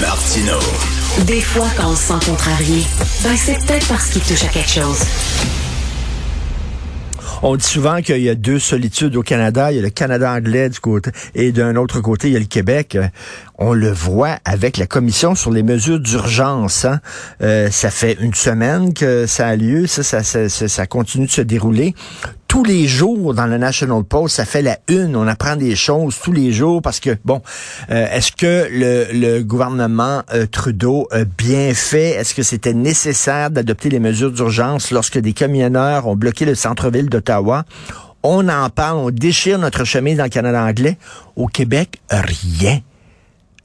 Martino. Des fois, quand on se sent contrarié, ben c'est peut-être parce qu'il touche à quelque chose. On dit souvent qu'il y a deux solitudes au Canada. Il y a le Canada anglais du côté et d'un autre côté, il y a le Québec. On le voit avec la commission sur les mesures d'urgence. Hein. Euh, ça fait une semaine que ça a lieu. Ça, ça, ça, ça continue de se dérouler tous les jours dans le National Post, ça fait la une. On apprend des choses tous les jours parce que, bon, euh, est-ce que le, gouvernement euh, Trudeau a bien fait? Est-ce que c'était nécessaire d'adopter les mesures d'urgence lorsque des camionneurs ont bloqué le centre-ville d'Ottawa? On en parle, on déchire notre chemise dans le Canada anglais. Au Québec, rien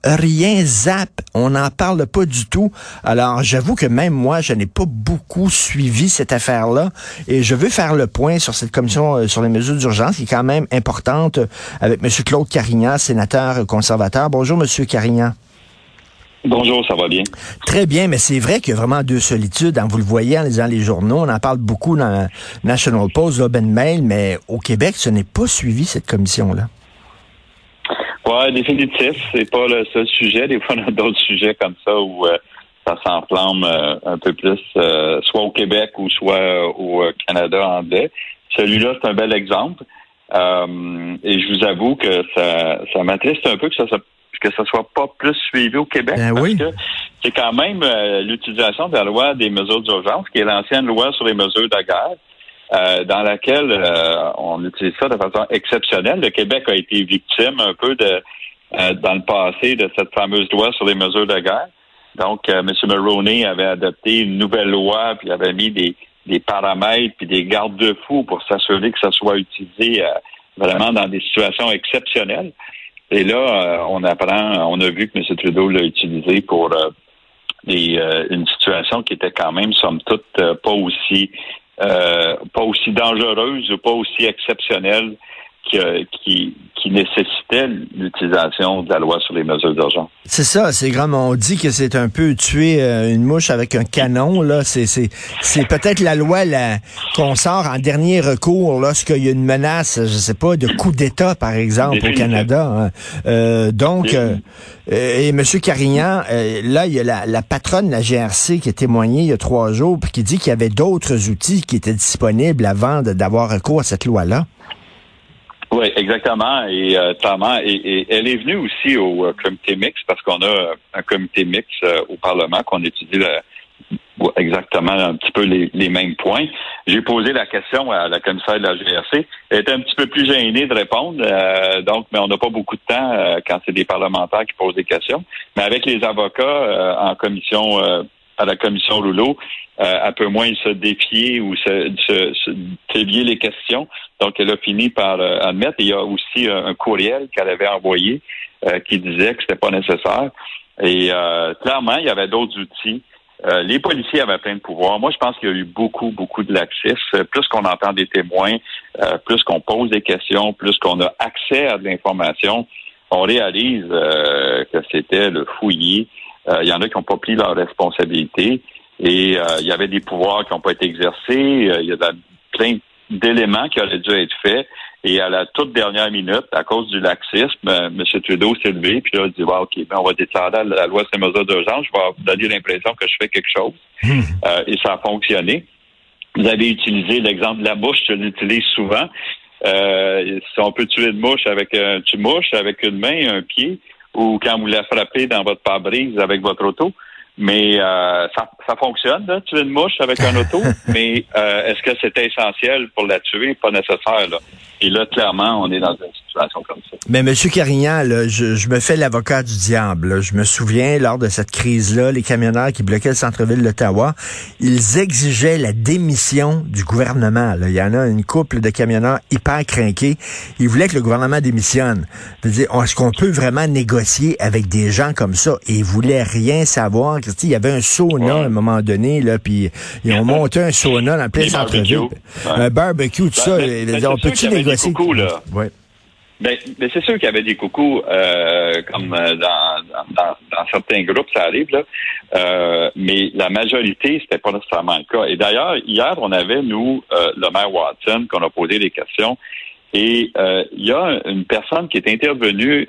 rien zap. On n'en parle pas du tout. Alors, j'avoue que même moi, je n'ai pas beaucoup suivi cette affaire-là et je veux faire le point sur cette commission euh, sur les mesures d'urgence qui est quand même importante euh, avec M. Claude Carignan, sénateur conservateur. Bonjour, M. Carignan. Bonjour, ça va bien? Très bien, mais c'est vrai qu'il y a vraiment deux solitudes. Hein. Vous le voyez en lisant les journaux, on en parle beaucoup dans National Post, Open Mail, mais au Québec, ce n'est pas suivi, cette commission-là. Ouais, définitif. C'est pas le seul sujet. Des fois, on a d'autres sujets comme ça où euh, ça s'enflamme euh, un peu plus, euh, soit au Québec ou soit au Canada anglais. Celui-là, c'est un bel exemple. et je vous avoue que ça, ça m'attriste un peu que ça, que ça soit pas plus suivi au Québec. Ben parce que c'est quand même l'utilisation de la loi des mesures d'urgence, qui est l'ancienne loi sur les mesures de guerre. Euh, dans laquelle euh, on utilise ça de façon exceptionnelle. Le Québec a été victime un peu de euh, dans le passé de cette fameuse loi sur les mesures de guerre. Donc, M. Maroney avait adopté une nouvelle loi, puis avait mis des, des paramètres puis des garde-fous pour s'assurer que ça soit utilisé vraiment dans des situations exceptionnelles. Et là, on apprend, on a vu que M. Trudeau l'a utilisé pour des, une situation qui était quand même, somme toute, pas aussi euh, pas aussi dangereuse ou pas aussi exceptionnelle qui, qui nécessitait l'utilisation de la loi sur les mesures d'urgence. C'est ça, c'est grand. On dit que c'est un peu tuer euh, une mouche avec un canon. Là, c'est c'est c'est peut-être la loi qu'on sort en dernier recours lorsqu'il y a une menace, je sais pas, de coup d'État par exemple au Canada. Hein. Euh, donc, euh, et Monsieur Carignan, là, il y a la, la, patronne de la GRC qui a témoigné il y a trois jours, puis qui dit qu'il y avait d'autres outils qui étaient disponibles avant d'avoir recours à cette loi-là. Oui, exactement. Et euh, et, elle est venue aussi au euh, comité mix parce qu'on a un comité mix euh, au Parlement qu'on étudie exactement un petit peu les, mêmes points. J'ai posé la question à la commissaire de la GRC. Elle était un petit peu plus gênée de répondre, euh, donc, mais on n'a pas beaucoup de temps quand c'est des parlementaires qui posent des questions. Mais avec les avocats en commission à la commission Rouleau, euh, un peu moins se défier ou se, se, se, les questions. Donc, elle a fini par euh, admettre. il y a aussi un courriel qu'elle avait envoyé euh, qui disait que c'était pas nécessaire. Et euh, clairement, il y avait d'autres outils. les policiers avaient plein de pouvoirs. Moi, je pense qu'il y a eu beaucoup, beaucoup de laxisme. Plus qu'on entend des témoins, plus qu'on pose des questions, plus qu'on a accès à de l'information, on réalise que c'était le fouillis. Il y en a qui n'ont pas pris leurs responsabilités. Et euh, il y avait des pouvoirs qui n'ont pas été exercés. Euh, il y a plein d'éléments qui auraient dû être faits. Et à la toute dernière minute, à cause du laxisme, euh, M. Trudeau s'est levé, puis là, il dit wow, OK, ben, on va déclarer la loi sur les mesures d'urgence. Je vais vous donner l'impression que je fais quelque chose. Hmm. et ça a fonctionné. Vous avez utilisé l'exemple de la mouche, je l'utilise souvent. si on peut tuer une mouche avec un tu mouche avec une main, un pied, ou quand vous la frappez dans votre pare-brise avec votre auto. Mais euh, ça, ça fonctionne, là, tuer une mouche avec un auto, mais euh, est-ce que c'est essentiel pour la tuer? Pas nécessaire. Là. Et là, clairement, on est dans une situation comme ça. Mais M. Carignan, là, je, je, me fais l'avocat du diable. Je me souviens, lors de cette crise-là, les camionneurs qui bloquaient le centre-ville d'Ottawa, ils exigeaient la démission du gouvernement. Là. Il y en a une couple de camionneurs hyper craqués. Ils voulaient que le gouvernement démissionne. Est-ce qu'on peut vraiment négocier avec des gens comme ça? Et ils voulaient rien savoir. Il y avait un sauna à un moment donné, là, puis ils ont monté un sauna dans plein centre-ville. Un barbecue, tout ça. on peut-tu négocier? Coucous, là. Ouais. Mais, mais c'est sûr qu'il y avait des coucous, euh, comme euh, dans, dans, dans, certains groupes, ça arrive, là. Euh, mais la majorité, c'était pas nécessairement le cas. Et d'ailleurs, hier, on avait, nous, le maire Watson, qu'on a posé des questions. Et il y a une personne qui est intervenue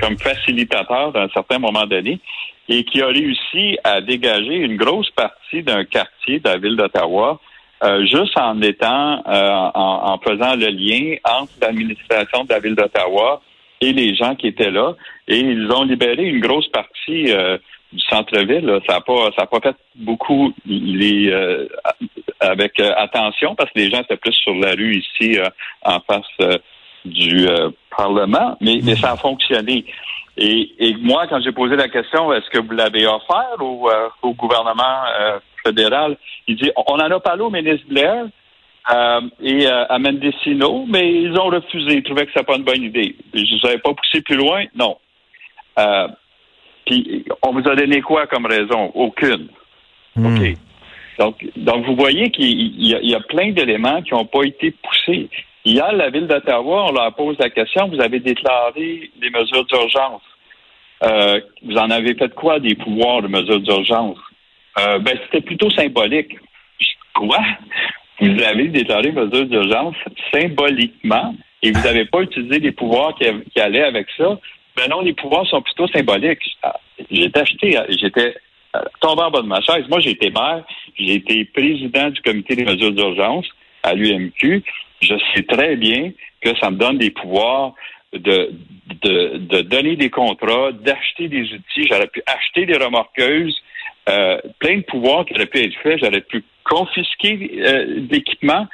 comme facilitateur à un certain moment donné et qui a réussi à dégager une grosse partie d'un quartier de la ville d'Ottawa euh, juste en étant, euh, en, faisant le lien entre l'administration de la ville d'Ottawa et les gens qui étaient là. Et ils ont libéré une grosse partie euh, du centre-ville. Ça n'a pas, ça pas fait beaucoup les, avec attention parce que les gens étaient plus sur la rue ici en face du Parlement, mais, mais ça a fonctionné. Et, et moi, quand j'ai posé la question, est-ce que vous l'avez offert au, au gouvernement fédéral? Il dit, on en a parlé au ministre Blair euh, et euh, à Mendocino, mais ils ont refusé. Ils trouvaient que c'était pas une bonne idée. Je ne savais pas pousser plus loin? Non. Euh, puis, on vous a donné quoi comme raison? Aucune. Hmm. OK. Donc, donc, vous voyez qu'il y, a plein d'éléments qui n'ont pas été poussés. Hier, la ville d'Ottawa, on leur pose la question, vous avez déclaré des mesures d'urgence. vous en avez fait quoi des pouvoirs de mesures d'urgence? Euh, ben, c'était plutôt symbolique. Quoi? Vous avez déclaré mesure d'urgence symboliquement et vous n'avez pas utilisé les pouvoirs qui, qui, allaient avec ça. Ben non, les pouvoirs sont plutôt symboliques. Ah, j'étais acheté, j'étais euh, tombé en bas de ma chaise. Moi, j'ai été maire, j'ai été président du comité des mesures d'urgence à l'UMQ. Je sais très bien que ça me donne des pouvoirs de, de, de donner des contrats, d'acheter des outils. J'aurais pu acheter des remorqueuses, euh, plein de pouvoirs qui auraient pu être faits. J'aurais pu confisquer euh, d'équipements,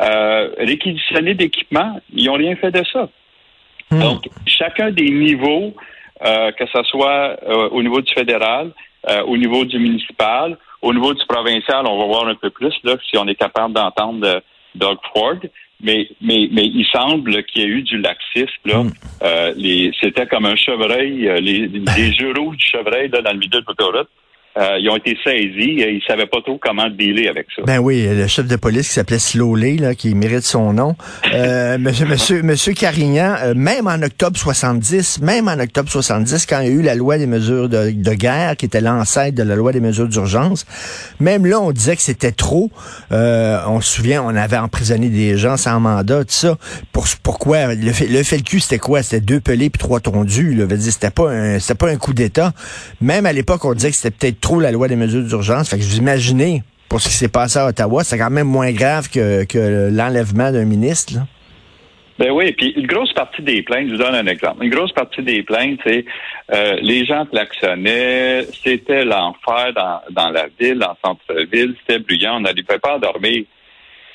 euh, réquisitionner d'équipements. Ils n'ont rien fait de ça. Hmm. Donc, chacun des niveaux, euh, que ce soit au niveau du fédéral, au niveau du municipal, au niveau du provincial, on va voir un peu plus là, si on est capable d'entendre Doug Ford. Mais, mais, mais il semble qu'il y ait eu du laxisme. Là. Hmm. c'était comme un chevreuil, les, les yeux rouges du chevreuil là, dans le milieu de l'autoroute. Euh, ils ont été saisis. et Ils savaient pas trop comment dealer avec ça. Ben oui, le chef de police qui s'appelait Slowley, là, qui mérite son nom. Euh, monsieur, monsieur, monsieur Carignan, euh, même en octobre 70, même en octobre 70, quand il y a eu la loi des mesures de, guerre, qui était l'ancêtre de la loi des mesures d'urgence, même là, on disait que c'était trop. on se souvient, on avait emprisonné des gens sans mandat, tout ça. Pour, pourquoi? Le, le FLQ, c'était quoi? C'était deux pelés puis trois tondus. Là. C'était pas un, c'était pas un coup d'État. Même à l'époque, on disait que c'était peut-être trop la loi des mesures d'urgence. Fait que vous imaginez, pour ce qui s'est passé à Ottawa, c'est quand même moins grave que, l'enlèvement d'un ministre. Là. Ben oui, puis une grosse partie des plaintes, je vous donne un exemple. Une grosse partie des plaintes, c'est euh, les gens klaxonnaient, c'était l'enfer dans, la ville, dans le centre-ville, c'était bruyant, on n'allait pas dormir.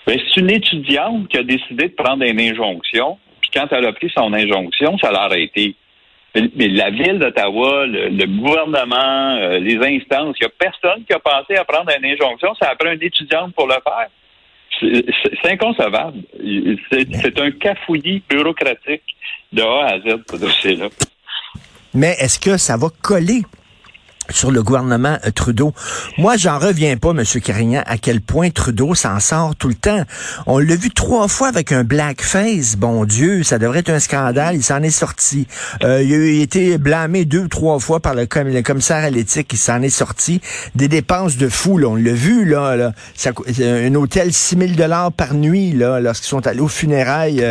Ben, c'est une étudiante qui a décidé de prendre une injonction, puis quand elle a pris son injonction, ça l'a arrêté. Mais la ville d'Ottawa, le, gouvernement, euh, les instances, il n'y a personne qui a pensé à prendre une injonction. Ça a pris un étudiant pour le faire. C'est inconcevable. C'est un cafouillis bureaucratique de A à Z, ce dossier-là. Mais est-ce que ça va coller sur le gouvernement euh, Trudeau. Moi, j'en reviens pas, M. Carignan, à quel point Trudeau s'en sort tout le temps. On l'a vu trois fois avec un blackface, bon Dieu, ça devrait être un scandale, il s'en est sorti. Euh, il a été blâmé deux ou trois fois par le, commissaire à l'éthique, il s'en est sorti. Des dépenses de fou, là, on l'a vu, là, là ça, un hôtel 6 000 dollars par nuit, là, lorsqu'ils sont allés aux funérailles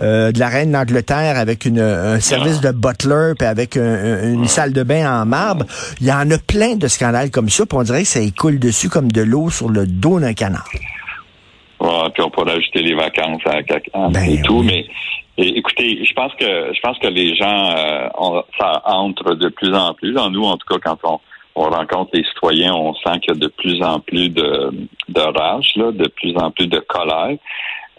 euh, de la reine d'Angleterre avec une, un service de butler, puis avec une salle de bain en marbre. Il y en a plein de scandales comme ça, puis on dirait que ça écoule dessus comme de l'eau sur le dos d'un canard. puis on pourrait ajouter les vacances à, ben et tout, mais écoutez, je pense que je pense que les gens euh, ça entre de plus en plus. En nous, en tout cas, quand on, on rencontre les citoyens, on sent qu'il y a de plus en plus de, de rage, là, de plus en plus de colère.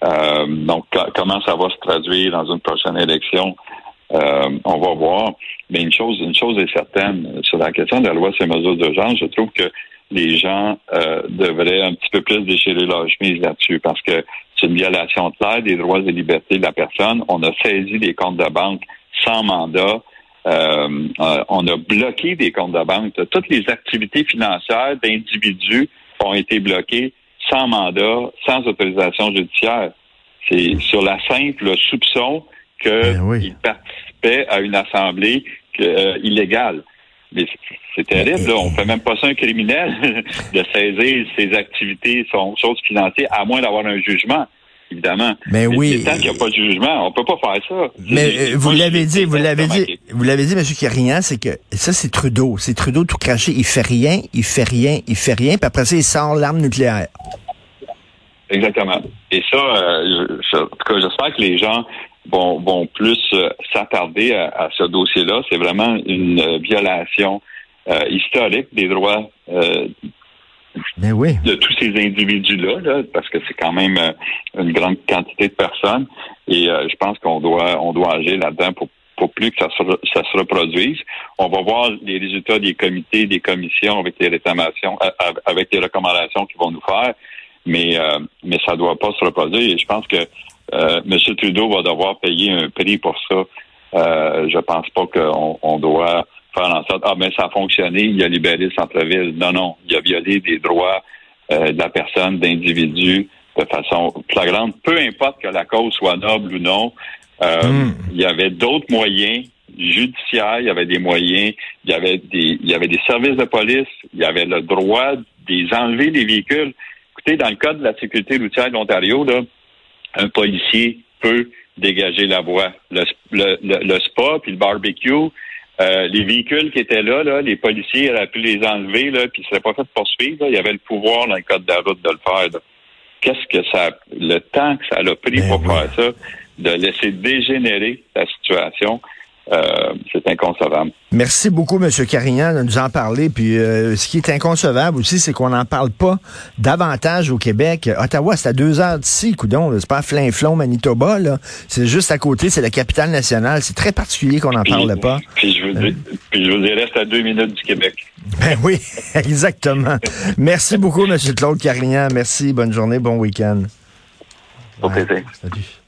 Euh, donc, comment ça va se traduire dans une prochaine élection? Euh, on va voir. Mais une chose, une chose est certaine, sur la question de la loi sur les mesures d'urgence, je trouve que les gens euh, devraient un petit peu plus déchirer leur chemise là-dessus parce que c'est une violation claire des droits et libertés de la personne. On a saisi des comptes de banque sans mandat. Euh, on a bloqué des comptes de banque. Toutes les activités financières d'individus ont été bloquées sans mandat, sans autorisation judiciaire. C'est sur la simple soupçon qu'il ben participait à une assemblée euh, illégale. Mais c'est terrible, là. On fait même pas ça un criminel de saisir ses activités, son chose financière, à moins d'avoir un jugement. évidemment. Mais oui. Tant qu'il n'y a pas de jugement, on peut pas faire ça. Mais vous l'avez dit, vous l'avez dit, vous l'avez dit, M. Carignan, c'est que ça, c'est Trudeau. C'est Trudeau tout craché. Il fait rien, il fait rien, il fait rien, puis après ça, il sort l'arme nucléaire. Exactement. Et ça, euh, en tout cas, j'espère que les gens vont, vont plus euh, s'attarder à, ce dossier-là. C'est vraiment une euh, violation historique des droits mais oui. de tous ces individus-là, parce que c'est quand même une grande quantité de personnes. Et je pense qu'on doit on doit agir là-dedans pour pour plus que ça se, ça se reproduise. On va voir les résultats des comités, des commissions avec les réclamations, avec les recommandations qu'ils vont nous faire mais euh, mais ça doit pas se reproduire. Et je pense que euh, M. Trudeau va devoir payer un prix pour ça. Euh, je pense pas qu'on on doit faire en sorte ah mais ça a fonctionné, il a libéré le centre-ville. Non, non, il a violé des droits euh, de la personne, d'individu de façon flagrante, peu importe que la cause soit noble ou non. Hmm. Il y avait d'autres moyens judiciaires, il y avait des moyens, il y avait des, il y avait des services de police, il y avait le droit des enlever des véhicules dans le cas de la sécurité routière de l'Ontario, un policier peut dégager la voie. Le, le, spa puis le barbecue, euh, les véhicules qui étaient là, là, les policiers auraient pu les enlever, là, puis ne seraient pas fait poursuivre. Il y avait le pouvoir dans le code de la route de le faire. Qu'est-ce que ça, le temps que ça a pris ben pour faire ça, de laisser dégénérer la situation. Euh, c'est inconcevable. Merci beaucoup, M. Carignan, de nous en parler. Puis euh, ce qui est inconcevable aussi, c'est qu'on n'en parle pas davantage au Québec. Ottawa, c'est à deux heures d'ici, coudon. C'est pas Flin-Flon, Manitoba. Là. C'est juste à côté, c'est la capitale nationale. C'est très particulier qu'on n'en parle pas. Puis je, vous dis, puis je vous dis, reste à deux minutes du Québec. Ben oui, exactement. Merci beaucoup, M. Claude Carignan. Merci, bonne journée, bon week-end. Au plaisir. Salut.